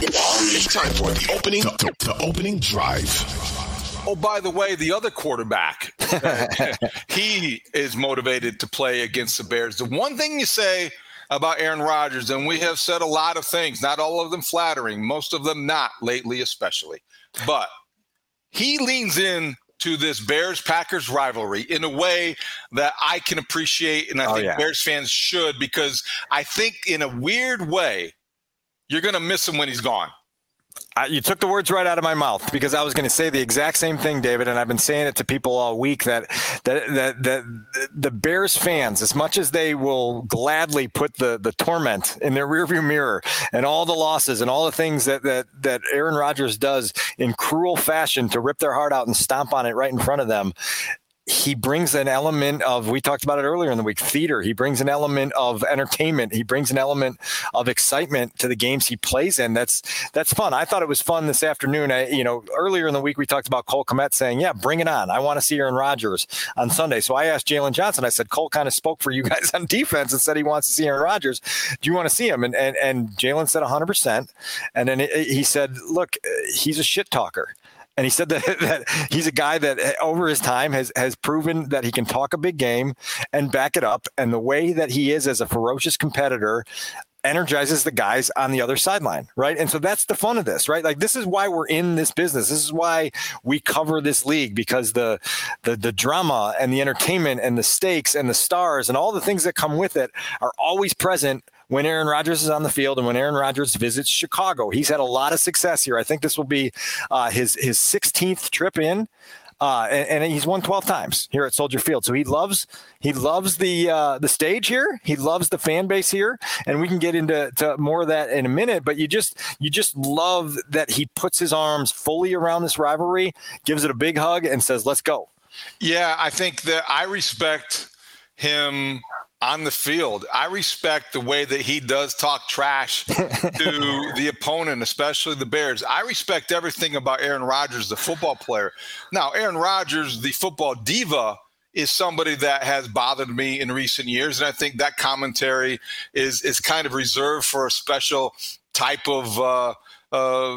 It's time for the opening, the, the opening drive. Oh, by the way, the other quarterback, he is motivated to play against the Bears. The one thing you say about Aaron Rodgers, and we have said a lot of things, not all of them flattering, most of them not lately, especially, but he leans in to this Bears Packers rivalry in a way that I can appreciate, and I Oh, think yeah. Bears fans should, because I think in a weird way, you're going to miss him when he's gone. I, you took the words right out of my mouth because I was going to say the exact same thing, David, and I've been saying it to people all week that that that, that the Bears fans, as much as they will gladly put the the torment in their rearview mirror and all the losses and all the things that that that Aaron Rodgers does in cruel fashion to rip their heart out and stomp on it right in front of them, he brings an element of we talked about it earlier in the week theater. He brings an element of entertainment. He brings an element of excitement to the games he plays in. That's that's fun. I thought it was fun this afternoon. I, you know earlier in the week we talked about cole Kmet saying yeah bring it on. I want to see aaron rodgers on sunday. So i asked jaylon johnson i said cole kind of spoke for you guys on defense and said he wants to see aaron rodgers. Do you want to see him? And and, and jalen said 100% and then he said look he's a shit talker and he said that, that he's a guy that uh, over his time has has proven that he can talk a big game and back it up. And the way that he is as a ferocious competitor energizes the guys on the other sideline, right? And so that's the fun of this, right? Like this is why we're in this business. This is why we cover this league because the the the drama and the entertainment and the stakes and the stars and all the things that come with it are always present when Aaron Rodgers is on the field and when Aaron Rodgers visits Chicago. He's had a lot of success here. I think this will be uh, his his 16th trip in. Uh, and, and he's won 12 times here at Soldier Field. So he loves he loves the uh, the stage here. He loves the fan base here, and we can get into to more of that in a minute. But you just you just love that he puts his arms fully around this rivalry, gives it a big hug, and says, "Let's go." Yeah, I think that I respect him on the field. I respect the way that he does talk trash to the opponent, especially the Bears. I respect everything about Aaron Rodgers, the football player. Now, Aaron Rodgers, the football diva, is somebody that has bothered me in recent years, and I think that commentary is is kind of reserved for a special type of. Uh, uh,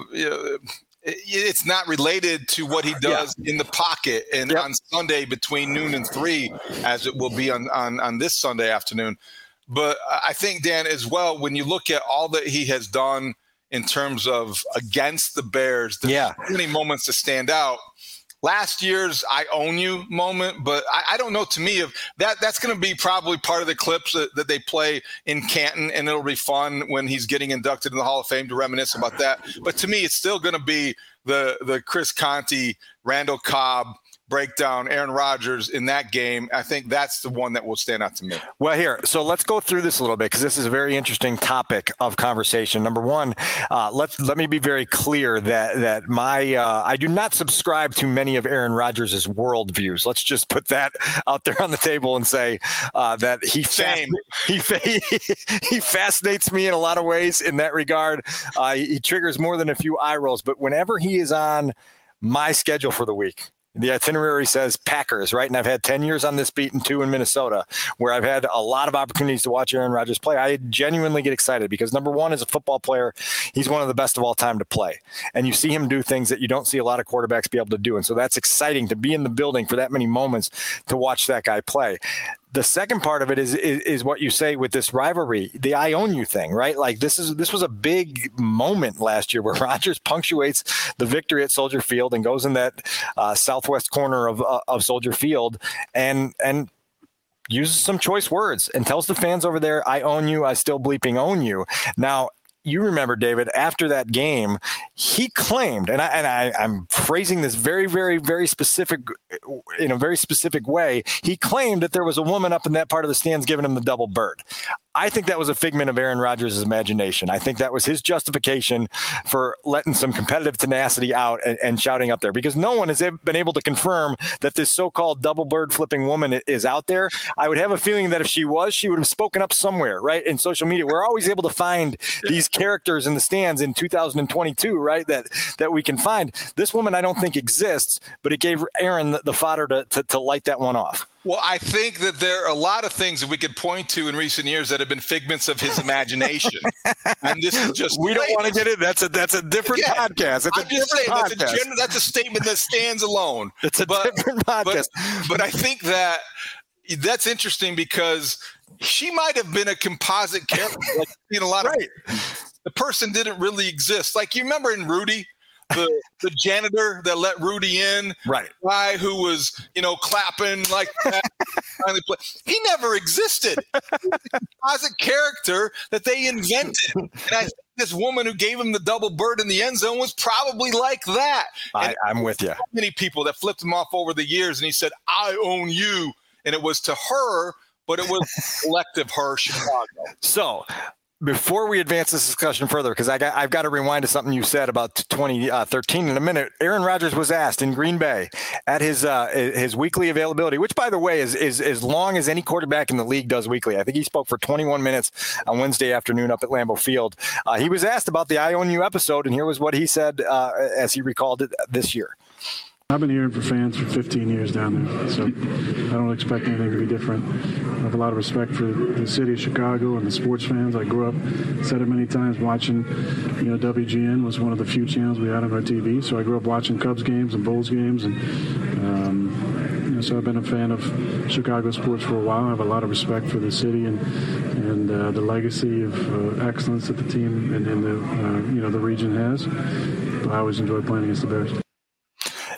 it's not related to what he does yeah. in the pocket and yep. on Sunday between noon and three, as it will be on, on, on this Sunday afternoon. But I think, Dan, as well, when you look at all that he has done in terms of against the Bears, there's yeah. so many moments to stand out. Last year's "I own you" moment, but I, I don't know. To me, if that that's going to be probably part of the clips that, that they play in Canton, and it'll be fun when he's getting inducted in the Hall of Fame to reminisce about that. But to me, it's still going to be the the Chris Conte, Randall Cobb breakdown, Aaron Rodgers in that game. I think that's the one that will stand out to me. Well, here, so let's go through this a little bit because this is a very interesting topic of conversation. Number one, uh, let's let me be very clear that that my uh, I do not subscribe to many of Aaron Rodgers' worldviews. Let's just put that out there on the table and say uh, that he Same. he he fascinates me in a lot of ways in that regard. Uh, he triggers more than a few eye rolls, but whenever he is on my schedule for the week, the itinerary says Packers, right? And I've had 10 years on this beat and two in Minnesota, where I've had a lot of opportunities to watch Aaron Rodgers play. I genuinely get excited because number one, as a football player, he's one of the best of all time to play. And you see him do things that you don't see a lot of quarterbacks be able to do. And so that's exciting to be in the building for that many moments to watch that guy play the second part of it is, is, is what you say with this rivalry, the I own you thing, right? Like this is this was a big moment last year where Rodgers punctuates the victory at Soldier Field and goes in that uh, southwest corner of uh, of Soldier Field and and uses some choice words and tells the fans over there, I own you, I still bleeping own you. Now, you remember, David, after that game, he claimed, and I and I, I'm phrasing this very, very, very specific in a very specific way. He claimed that there was a woman up in that part of the stands giving him the double bird. I think that was a figment of Aaron Rodgers' imagination. I think that was his justification for letting some competitive tenacity out and, and, shouting up there because no one has been able to confirm that this so called double bird flipping woman is out there. I would have a feeling that if she was, she would have spoken up somewhere, right? In social media. We're always able to find these characters in the stands in 2022, right? That that we can find. This woman, I don't think exists, but it gave Aaron the, the fodder to, to, to light that one off. Well, I think that there are a lot of things that we could point to in recent years that have been figments of his imagination, and this is just we don't want to get it. That's a that's a different yeah, podcast. It's I'm a just saying podcast. that's a, gen- that's a statement that stands alone. It's a but, different podcast. But, but I think that that's interesting because she might have been a composite character. Like seen a lot right. of the person didn't really exist. Like you remember in Rudy the the janitor that let Rudy in, right? Guy who was you know clapping like that. finally play. He never existed. Composite character that they invented, and I think this woman who gave him the double bird in the end zone was probably like that. I, am with you. So many people that flipped him off over the years, and he said, "I own you," and it was to her but it was collective her Chicago. So before we advance this discussion further, because I got, I've got to rewind to something you said about 2013 uh, in a minute. Aaron Rodgers was asked in Green Bay at his uh, his weekly availability, which, by the way, is, is as long as any quarterback in the league does weekly. I think he spoke for 21 minutes on Wednesday afternoon up at Lambeau Field. Uh, he was asked about the I Own You episode, and here was what he said uh, as he recalled it this year. I've been hearing for fans for 15 years down there, so I don't expect anything to be different. I have a lot of respect for the city of Chicago and the sports fans. I grew up, said it many times, watching, you know, WGN was one of the few channels we had on our TV. So I grew up watching Cubs games and Bulls games, and um, you know, so I've been a fan of Chicago sports for a while. I have a lot of respect for the city and and uh, the legacy of uh, excellence that the team and, and the uh, you know the region has. But I always enjoy playing against the Bears.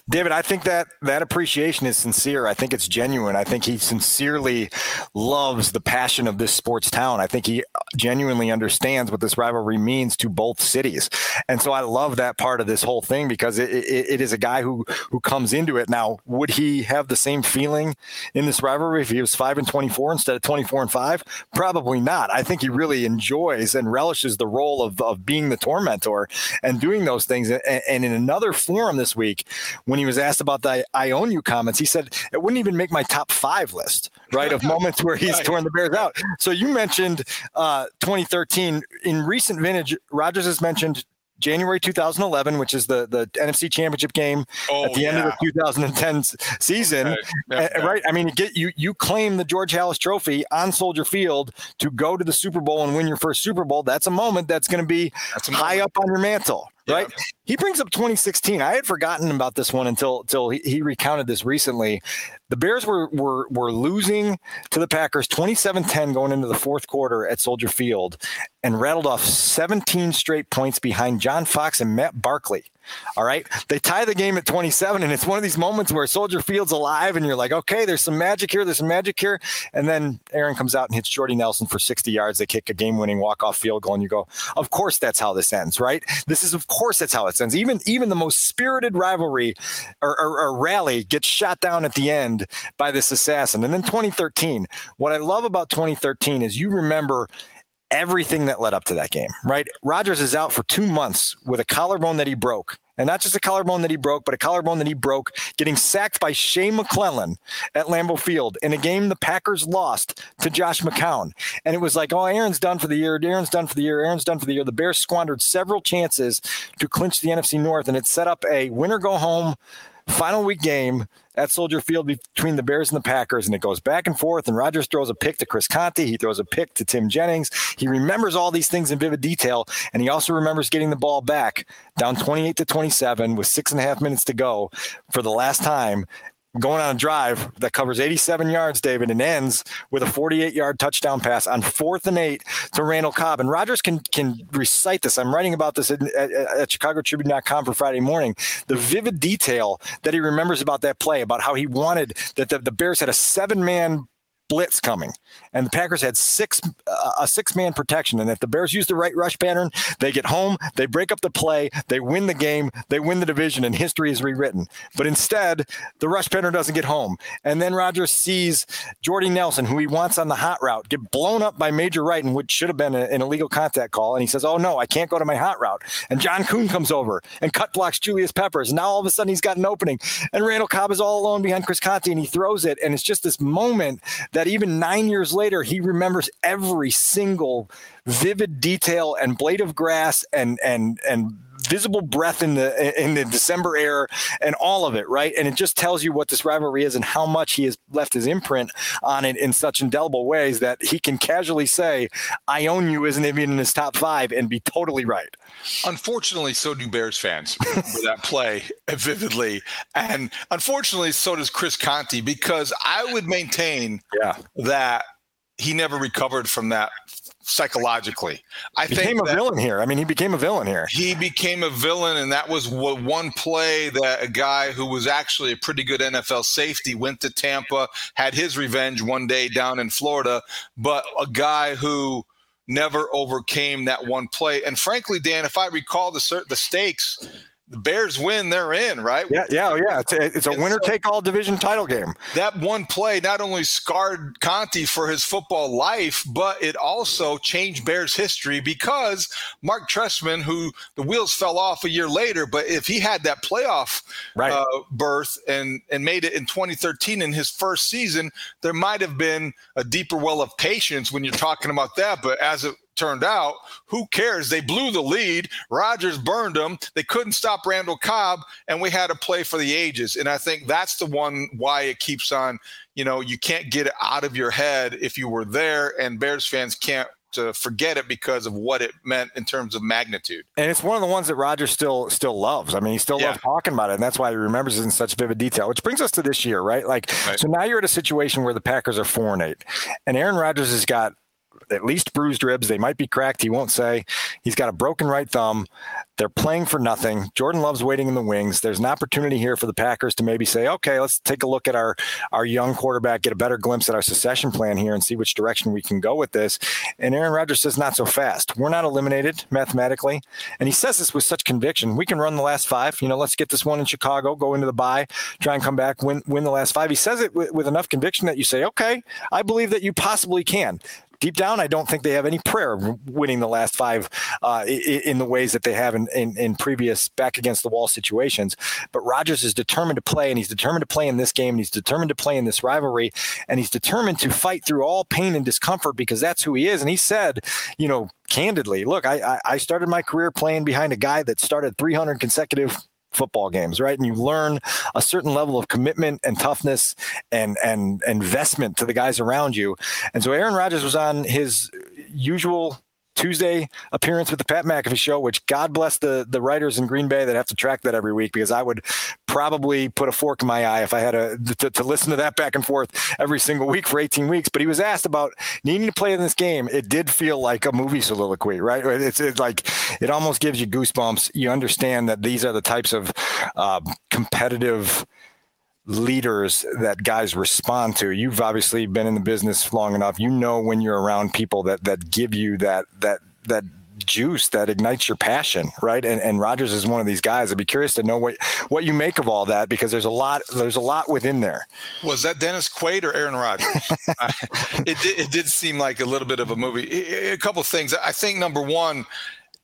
David, I think that that appreciation is sincere. I think it's genuine. I think he sincerely loves the passion of this sports town. I think he genuinely understands what this rivalry means to both cities. And so I love that part of this whole thing because it, it, it is a guy who who comes into it. Now, would he have the same feeling in this rivalry if he was 5 and 24 instead of 24 and 5? Probably not. I think he really enjoys and relishes the role of, of being the tormentor and doing those things. And, and in another forum this week, when he was asked about the I own you comments, he said it wouldn't even make my top five list, right? Of moments where he's right. torn the Bears out. So you mentioned uh, 2013. In recent vintage, Rodgers has mentioned January 2011, which is the, the NFC Championship game oh, at the yeah. end of the 2010 season, okay. right? I mean, you get you you claim the George Halas Trophy on Soldier Field to go to the Super Bowl and win your first Super Bowl. That's a moment that's going to be high up on your mantle, right? Yeah. He brings up 2016. I had forgotten about this one until until he, he, recounted this recently. The Bears were were were losing to the Packers 27-10 going into the fourth quarter at Soldier Field and rattled off 17 straight points behind John Fox and Matt Barkley. All right. They tie the game at 27, and it's one of these moments where Soldier Field's alive, and you're like, okay, there's some magic here, there's some magic here. And then Aaron comes out and hits Jordy Nelson for 60 yards. They kick a game winning walk off field goal, and you go, of course that's how this ends, right? This is, of course, that's how it ends. Even even the most spirited rivalry or, or, or rally gets shot down at the end by this assassin. And then 2013, what I love about 2013 is you remember everything that led up to that game, right? Rodgers is out for two months with a collarbone that he broke. And not just a collarbone that he broke, but a collarbone that he broke, getting sacked by Shea McClellin at Lambeau Field in a game the Packers lost to Josh McCown. And it was like, oh, Aaron's done for the year. Aaron's done for the year. Aaron's done for the year. The Bears squandered several chances to clinch the NFC North, and it set up a winner go home final week game at Soldier Field between the Bears and the Packers, and it goes back and forth. And Rodgers throws a pick to Chris Conte. He throws a pick to Tim Jennings. He remembers all these things in vivid detail, and he also remembers getting the ball back down 28 to 27 with six and a half minutes to go for the last time going on a drive that covers 87 yards, David, and ends with a 48 yard touchdown pass on fourth and eight to Randall Cobb. And Rodgers can can recite this. I'm writing about this at, at, at ChicagoTribune.com for Friday morning. The vivid detail that he remembers about that play, about how he wanted that the, the Bears had a seven man blitz coming, and the Packers had six uh, a six man protection. And if the Bears use the right rush pattern, they get home, they break up the play, they win the game, they win the division, and history is rewritten. But instead, the rush pattern doesn't get home, and then Rodgers sees Jordy Nelson, who he wants on the hot route, get blown up by Major Wright, and which should have been a, an illegal contact call, and he says, "Oh no, I can't go to my hot route." And John Kuhn comes over and cut blocks Julius Peppers. And now all of a sudden he's got an opening, and Randall Cobb is all alone behind Chris Conte, and he throws it, and it's just this moment that even nine years later, he remembers every single vivid detail and blade of grass and and and visible breath in the in the December air and all of it, right? And it just tells you what this rivalry is and how much he has left his imprint on it in such indelible ways that he can casually say, "I own you" isn't even in his top five, and be totally right. Unfortunately, so do Bears fans remember that play vividly, and unfortunately, so does Chris Conte because I would maintain yeah. that he never recovered from that psychologically. I think he became a villain here. I mean, he became a villain here. He became a villain, and that was what one play that a guy who was actually a pretty good NFL safety went to Tampa, had his revenge one day down in Florida, but a guy who never overcame that one play. And frankly, Dan, if I recall the the stakes the Bears win, they're in, right? Yeah, yeah, oh, yeah. It's a, it's a winner so take all division title game. That one play not only scarred Conte for his football life, but it also changed Bears history because Mark Trestman, who the wheels fell off a year later, but if he had that playoff right. uh, berth and and made it in 2013 in his first season, there might have been a deeper well of patience when you're talking about that. But as it turned out, who cares? They blew the lead. Rodgers burned them. They couldn't stop Randall Cobb, and we had a play for the ages. And I think that's the one why it keeps on. You know, you can't get it out of your head if you were there, and Bears fans can't to forget it because of what it meant in terms of magnitude. And it's one of the ones that Rodgers still still loves. I mean, he still yeah. loves talking about it, and that's why he remembers it in such vivid detail. Which brings us to this year, right? Like, right. so now you're at a situation where the Packers are four and eight, and Aaron Rodgers has got at least bruised ribs. They might be cracked. He won't say. He's got a broken right thumb. They're playing for nothing. Jordan Love's waiting in the wings. There's an opportunity here for the Packers to maybe say, okay, let's take a look at our our young quarterback, get a better glimpse at our succession plan here, and see which direction we can go with this. And Aaron Rodgers says, not so fast. We're not eliminated mathematically, and he says this with such conviction. We can run the last five. You know, let's get this one in Chicago, go into the bye, try and come back, win win the last five. He says it with, with enough conviction that you say, okay, I believe that you possibly can deep down, I don't think they have any prayer of winning the last five uh, in, the ways that they have in, in, in, previous back against the wall situations. But Rodgers is determined to play, and he's determined to play in this game, and he's determined to play in this rivalry, and he's determined to fight through all pain and discomfort because that's who he is. And he said, you know, candidly, look, I, I started my career playing behind a guy that started 300 consecutive football games, right? And you learn a certain level of commitment and toughness and and investment to the guys around you. And so Aaron Rodgers was on his usual Tuesday appearance with the Pat McAfee show, which God bless the the writers in Green Bay that have to track that every week because I would probably put a fork in my eye if I had a, to, to listen to that back and forth every single week for 18 weeks. But he was asked about needing to play in this game. It did feel like a movie soliloquy, right? It's, it's like it almost gives you goosebumps. You understand that these are the types of uh, competitive leaders that guys respond to. You've obviously been in the business long enough. You know when you're around people that that give you that that that juice that ignites your passion, right? And and Rodgers is one of these guys. I'd be curious to know what what you make of all that because there's a lot there's a lot within there. Was that Dennis Quaid or Aaron Rodgers? it did, it did seem like a little bit of a movie. A couple of things. I think number one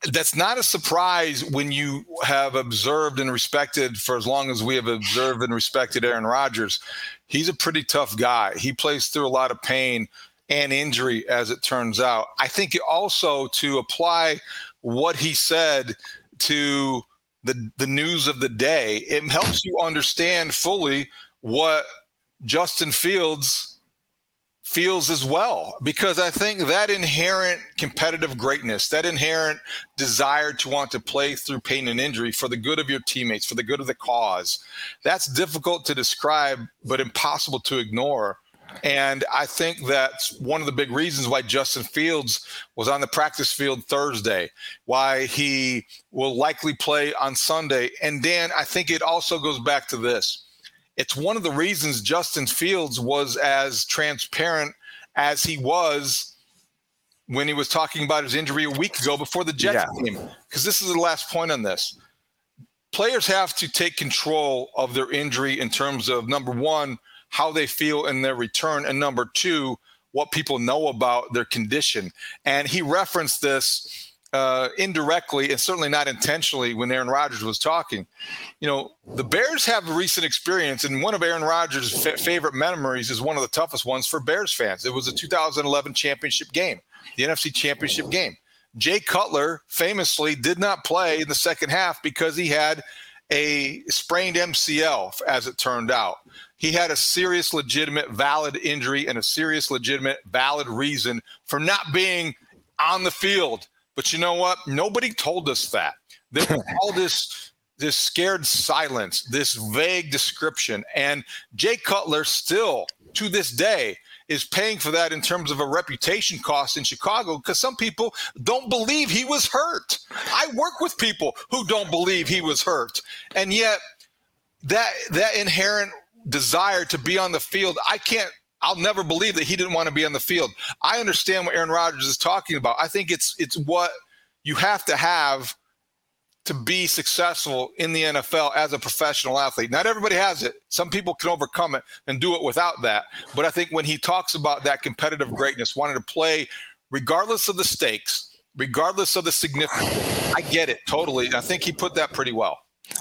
that's not a surprise when you have observed and respected for as long as we have observed and respected Aaron Rodgers. He's a pretty tough guy. He plays through a lot of pain and injury, as it turns out. I think also to apply what he said to the the news of the day, it helps you understand fully what Justin Fields feels as well because I think that inherent competitive greatness, that inherent desire to want to play through pain and injury for the good of your teammates, for the good of the cause, that's difficult to describe but impossible to ignore. And I think that's one of the big reasons why Justin Fields was on the practice field Thursday, why he will likely play on Sunday. And Dan, I think it also goes back to this it's one of the reasons Justin Fields was as transparent as he was when he was talking about his injury a week ago before the Jets yeah. game. Because this is the last point on this. Players have to take control of their injury in terms of number one, how they feel in their return, and number two, what people know about their condition. And he referenced this uh, indirectly and certainly not intentionally when Aaron Rodgers was talking. You know, the Bears have a recent experience, and one of Aaron Rodgers' f- favorite memories is one of the toughest ones for Bears fans. It was a 2011 championship game, the NFC championship game. Jay Cutler famously did not play in the second half because he had a sprained MCL, as it turned out. He had a serious, legitimate, valid injury and a serious, legitimate, valid reason for not being on the field but you know what? Nobody told us that. There was all this this scared silence, this vague description, and Jay Cutler still to this day is paying for that in terms of a reputation cost in Chicago because some people don't believe he was hurt. I work with people who don't believe he was hurt, and yet that that inherent desire to be on the field, I can't I'll never believe that he didn't want to be on the field. I understand what Aaron Rodgers is talking about. I think it's it's what you have to have to be successful in the NFL as a professional athlete. Not everybody has it. Some people can overcome it and do it without that. But I think when he talks about that competitive greatness, wanting to play regardless of the stakes, regardless of the significance, I get it totally. I think he put that pretty well.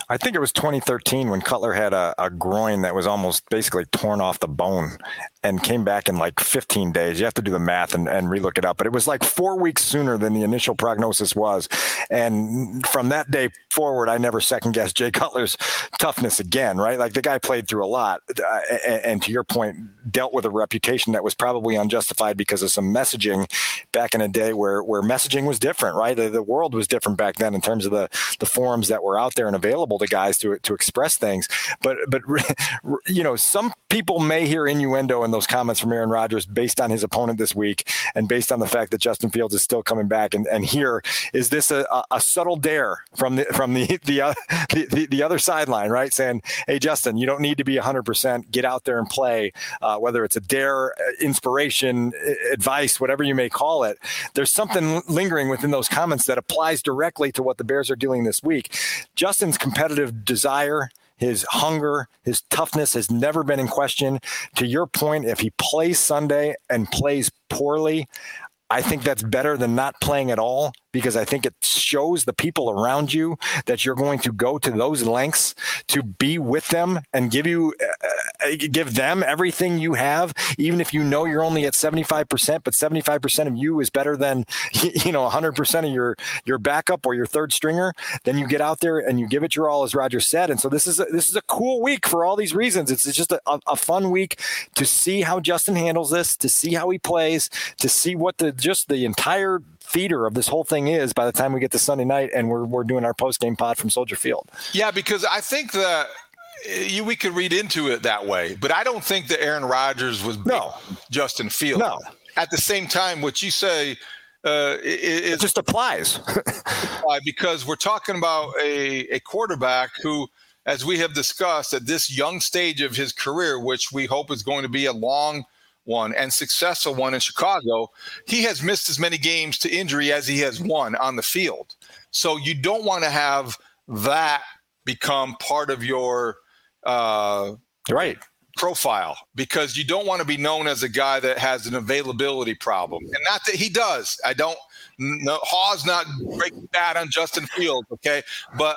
I think it was 2013 when Cutler had a, a, groin that was almost basically torn off the bone and came back in like 15 days. You have to do the math and, and relook it up, but it was like four weeks sooner than the initial prognosis was. And from that day forward, I never second guessed Jay Cutler's toughness again, right? Like the guy played through a lot. Uh, and, and to your point, dealt with a reputation that was probably unjustified because of some messaging back in a day where, where messaging was different, right? The, the world was different back then in terms of the, the forums that were out there and available to guys to, to express things. But, but, you know, some people may hear innuendo those comments from Aaron Rodgers based on his opponent this week and based on the fact that Justin Fields is still coming back. And, and here is this a, a subtle dare from the from the the, uh, the, the, other sideline, right? Saying, "Hey, Justin, you don't need to be 100. percent Get out there and play." Uh, whether it's a dare, uh, inspiration, advice, whatever you may call it, there's something lingering within those comments that applies directly to what the Bears are doing this week. Justin's competitive desire his hunger, his toughness has never been in question. To your point, if he plays Sunday and plays poorly, I think that's better than not playing at all because I think it shows the people around you that you're going to go to those lengths to be with them and give you Uh, give them everything you have even if you know you're only at 75% but 75% of you is better than you know 100% of your your backup or your third stringer then you get out there and you give it your all as Roger said and so this is a, this is a cool week for all these reasons it's, it's just a, a fun week to see how Justin handles this to see how he plays to see what the just the entire theater of this whole thing is by the time we get to Sunday night and we're, we're doing our post game pod from Soldier Field. Yeah, because I think that you, we could read into it that way, but I don't think that Aaron Rodgers was no Justin Fields. No. At the same time, what you say uh, is, it just applies because we're talking about a, a quarterback who, as we have discussed, at this young stage of his career, which we hope is going to be a long – one and successful one in Chicago, he has missed as many games to injury as he has won on the field. So you don't want to have that become part of your uh, right profile because you don't want to be known as a guy that has an availability problem. And not that he does. I don't. No, Haugh's not breaking bad on Justin Fields, okay? But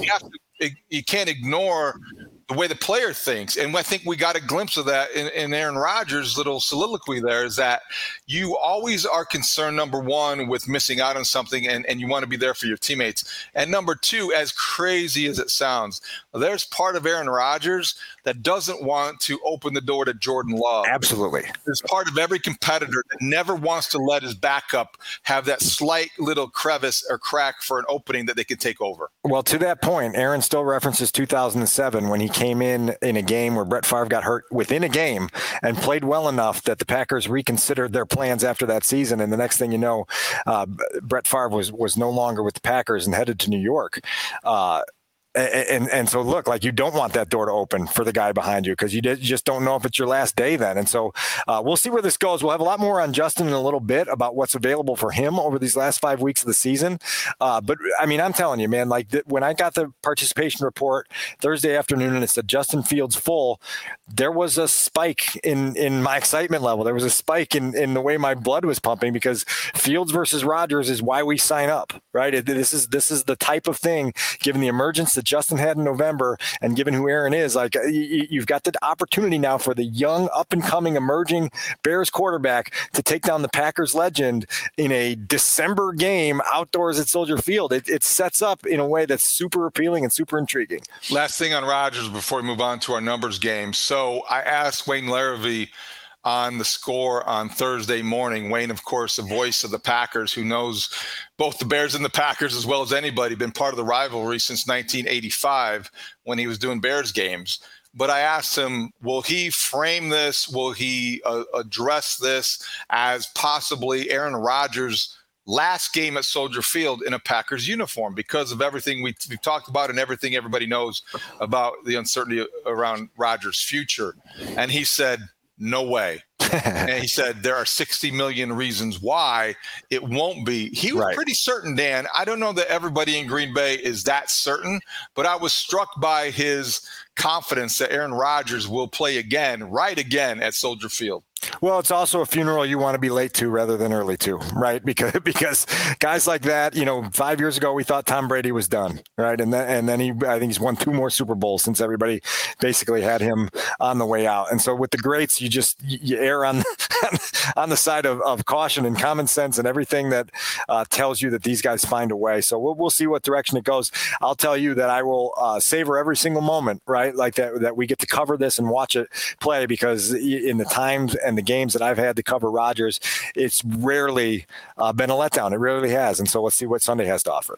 you have to. You can't ignore the way the player thinks. And I think we got a glimpse of that in, in Aaron Rodgers' little soliloquy there is that you always are concerned, number one, with missing out on something and, and you want to be there for your teammates. And number two, as crazy as it sounds, there's part of Aaron Rodgers that doesn't want to open the door to Jordan Love. Absolutely. There's part of every competitor that never wants to let his backup have that slight little crevice or crack for an opening that they can take over. Well, to that point, Aaron still references 2007 when he came in in a game where Brett Favre got hurt within a game and played well enough that the Packers reconsidered their plans after that season. And the next thing you know, uh, Brett Favre was was no longer with the Packers and headed to New York. Uh, and and so look like you don't want that door to open for the guy behind you because you, just don't know if it's your last day then. And so uh, we'll see where this goes. We'll have a lot more on justin in a little bit about what's available for him over these last five weeks of the season. Uh, but i mean i'm telling you man like th- when i got the participation report thursday afternoon and it said justin fields full there was a spike in in my excitement level. There was a spike in in the way my blood was pumping because fields versus rodgers is why we sign up right? This is this is the type of thing given the emergence that Justin had in November, and given who Aaron is, like you've got the opportunity now for the young, up and coming, emerging Bears quarterback to take down the Packers legend in a December game outdoors at Soldier Field. It, it sets up in a way that's super appealing and super intriguing. Last thing on Rodgers before we move on to our numbers game. So I asked Wayne Larrivee on the score on Thursday morning. Wayne, of course, the voice of the Packers, who knows both the Bears and the Packers as well as anybody, been part of the rivalry since 1985 when he was doing Bears games. But I asked him, will he frame this? Will he uh, address this as possibly Aaron Rodgers' last game at Soldier Field in a Packers uniform because of everything we, have talked about and everything everybody knows about the uncertainty around Rodgers' future? And he said, no way. and he said there are 60 million reasons why it won't be. He was right. pretty certain, Dan. I don't know that everybody in Green Bay is that certain, but I was struck by his confidence that Aaron Rodgers will play again, right again at Soldier Field. Well, it's also a funeral you want to be late to rather than early to, right? Because because guys like that, you know, five years ago we thought Tom Brady was done, right? And then and then he, I think he's won two more Super Bowls since everybody basically had him on the way out. And so with the greats, you just you err on on the side of, of caution and common sense and everything that uh, tells you that these guys find a way. So we'll we'll see what direction it goes. I'll tell you that I will uh, savor every single moment, right? Like that that we get to cover this and watch it play because in the times and the games that I've had to cover Rodgers, it's rarely uh, been a letdown. It rarely has. And so let's see what Sunday has to offer.